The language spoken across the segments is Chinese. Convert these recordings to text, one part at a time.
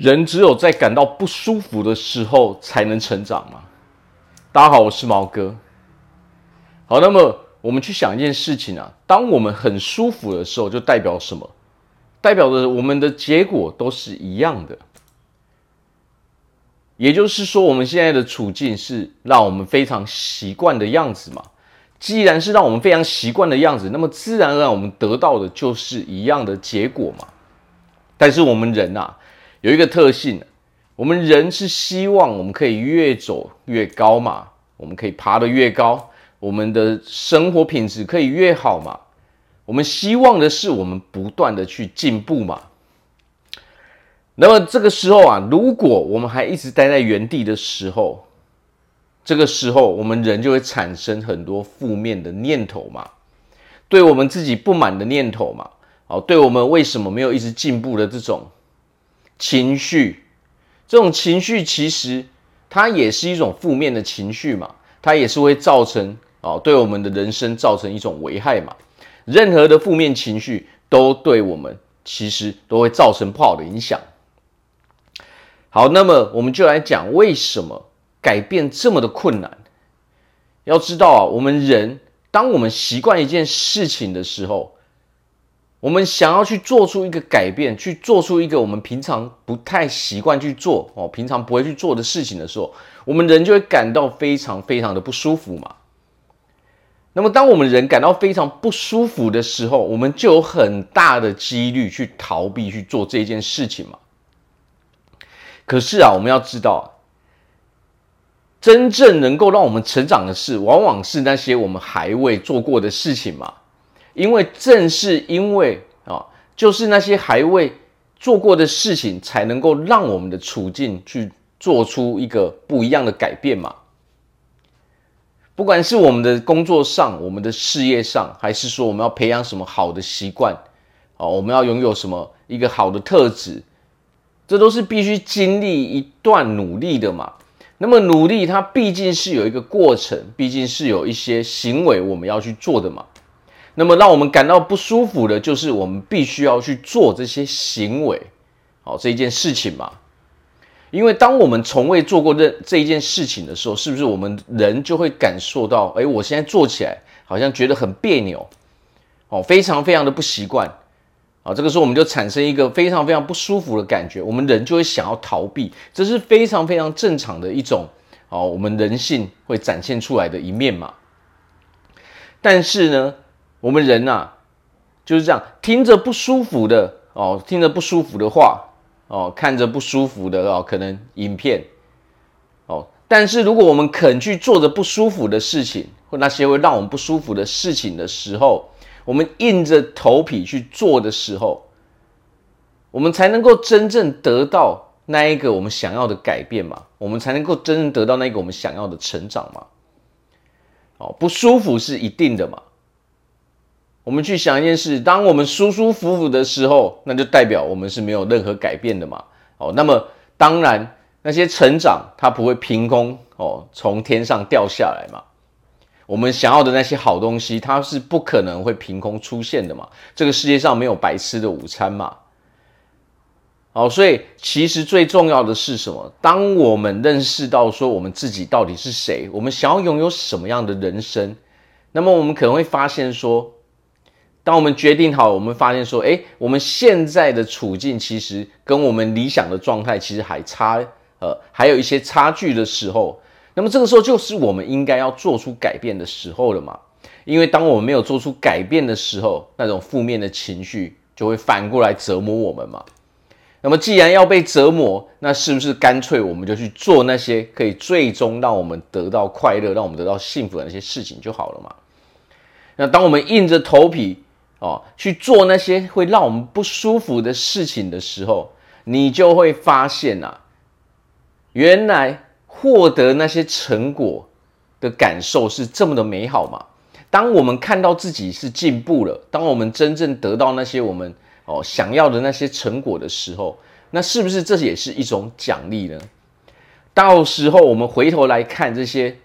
人只有在感到不舒服的时候才能成长吗？大家好，我是毛哥。好，那么我们去想一件事情啊，当我们很舒服的时候，就代表什么？代表着我们的结果都是一样的。也就是说，我们现在的处境是让我们非常习惯的样子嘛。既然是让我们非常习惯的样子，那么自然而然我们得到的就是一样的结果嘛。但是我们人啊。有一个特性，我们人是希望我们可以越走越高嘛，我们可以爬得越高，我们的生活品质可以越好嘛。我们希望的是我们不断的去进步嘛。那么这个时候啊，如果我们还一直待在原地的时候，这个时候我们人就会产生很多负面的念头嘛，对我们自己不满的念头嘛，哦，对我们为什么没有一直进步的这种。情绪，这种情绪其实它也是一种负面的情绪嘛，它也是会造成哦，对我们的人生造成一种危害嘛。任何的负面情绪都对我们其实都会造成不好的影响。好，那么我们就来讲为什么改变这么的困难。要知道啊，我们人当我们习惯一件事情的时候，我们想要去做出一个改变，去做出一个我们平常不太习惯去做哦，平常不会去做的事情的时候，我们人就会感到非常非常的不舒服嘛。那么，当我们人感到非常不舒服的时候，我们就有很大的几率去逃避去做这件事情嘛。可是啊，我们要知道，真正能够让我们成长的事，往往是那些我们还未做过的事情嘛。因为正是因为啊，就是那些还未做过的事情，才能够让我们的处境去做出一个不一样的改变嘛。不管是我们的工作上、我们的事业上，还是说我们要培养什么好的习惯，哦，我们要拥有什么一个好的特质，这都是必须经历一段努力的嘛。那么努力它毕竟是有一个过程，毕竟是有一些行为我们要去做的嘛。那么让我们感到不舒服的，就是我们必须要去做这些行为，好，这一件事情嘛。因为当我们从未做过这这一件事情的时候，是不是我们人就会感受到，哎，我现在做起来好像觉得很别扭，哦，非常非常的不习惯，啊，这个时候我们就产生一个非常非常不舒服的感觉，我们人就会想要逃避，这是非常非常正常的一种，哦，我们人性会展现出来的一面嘛。但是呢，我们人呐、啊，就是这样，听着不舒服的哦，听着不舒服的话哦，看着不舒服的哦，可能影片哦，但是如果我们肯去做着不舒服的事情，或那些会让我们不舒服的事情的时候，我们硬着头皮去做的时候，我们才能够真正得到那一个我们想要的改变嘛，我们才能够真正得到那个我们想要的成长嘛。哦，不舒服是一定的嘛。我们去想一件事，当我们舒舒服服的时候，那就代表我们是没有任何改变的嘛。哦，那么当然那些成长它不会凭空哦从天上掉下来嘛。我们想要的那些好东西，它是不可能会凭空出现的嘛。这个世界上没有白吃的午餐嘛。好，所以其实最重要的是什么？当我们认识到说我们自己到底是谁，我们想要拥有什么样的人生，那么我们可能会发现说。当我们决定好，我们发现说，诶，我们现在的处境其实跟我们理想的状态其实还差，呃，还有一些差距的时候，那么这个时候就是我们应该要做出改变的时候了嘛。因为当我们没有做出改变的时候，那种负面的情绪就会反过来折磨我们嘛。那么既然要被折磨，那是不是干脆我们就去做那些可以最终让我们得到快乐、让我们得到幸福的那些事情就好了嘛？那当我们硬着头皮，哦，去做那些会让我们不舒服的事情的时候，你就会发现啊，原来获得那些成果的感受是这么的美好嘛。当我们看到自己是进步了，当我们真正得到那些我们哦想要的那些成果的时候，那是不是这也是一种奖励呢？到时候我们回头来看这些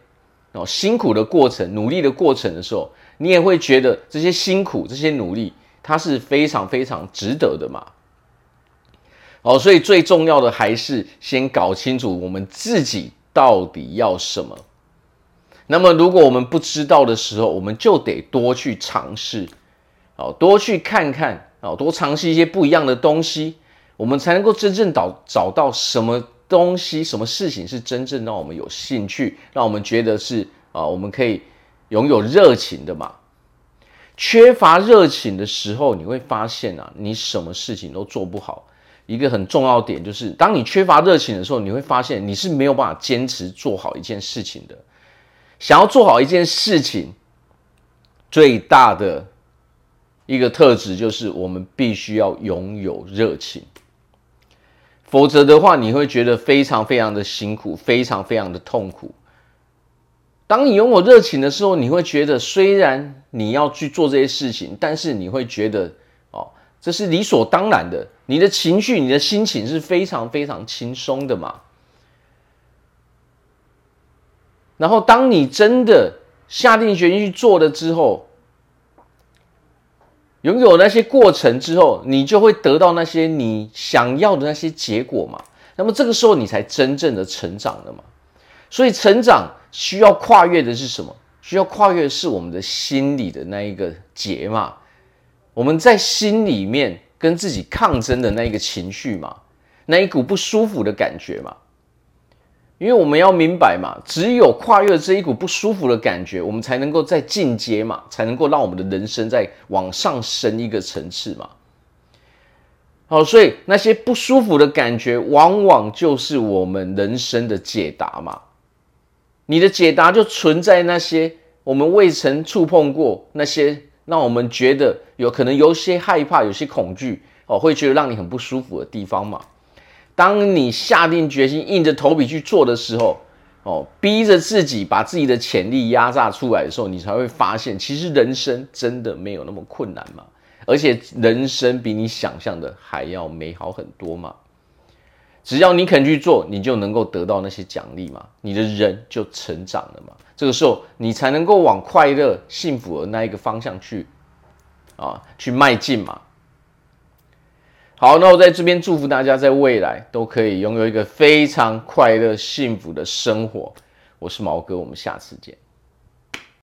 哦辛苦的过程、努力的过程的时候。你也会觉得这些辛苦、这些努力，它是非常非常值得的嘛。哦，所以最重要的还是先搞清楚我们自己到底要什么。那么，如果我们不知道的时候，我们就得多去尝试，哦，多去看看，哦，多尝试一些不一样的东西，我们才能够真正找找到什么东西、什么事情是真正让我们有兴趣，让我们觉得是啊，我们可以拥有热情的嘛。缺乏热情的时候，你会发现啊，你什么事情都做不好。一个很重要点就是，当你缺乏热情的时候，你会发现你是没有办法坚持做好一件事情的。想要做好一件事情，最大的一个特质就是我们必须要拥有热情，否则的话，你会觉得非常非常的辛苦，非常非常的痛苦。当你拥有热情的时候，你会觉得虽然你要去做这些事情，但是你会觉得哦，这是理所当然的。你的情绪、你的心情是非常非常轻松的嘛。然后，当你真的下定决心去做了之后，拥有那些过程之后，你就会得到那些你想要的那些结果嘛。那么这个时候，你才真正的成长了嘛。所以，成长需要跨越的是什么？需要跨越的是我们的心里的那一个结嘛。我们在心里面跟自己抗争的那一个情绪嘛，那一股不舒服的感觉嘛。因为我们要明白嘛，只有跨越这一股不舒服的感觉，我们才能够再进阶嘛，才能够让我们的人生再往上升一个层次嘛。好，所以那些不舒服的感觉，往往就是我们人生的解答嘛。你的解答就存在那些我们未曾触碰过，那些让我们觉得有可能有些害怕、有些恐惧哦，会觉得让你很不舒服的地方嘛。当你下定决心、硬着头皮去做的时候，哦，逼着自己把自己的潜力压榨出来的时候，你才会发现，其实人生真的没有那么困难嘛，而且人生比你想象的还要美好很多嘛。只要你肯去做，你就能够得到那些奖励嘛，你的人就成长了嘛。这个时候，你才能够往快乐、幸福的那一个方向去，啊，去迈进嘛。好，那我在这边祝福大家，在未来都可以拥有一个非常快乐、幸福的生活。我是毛哥，我们下次见。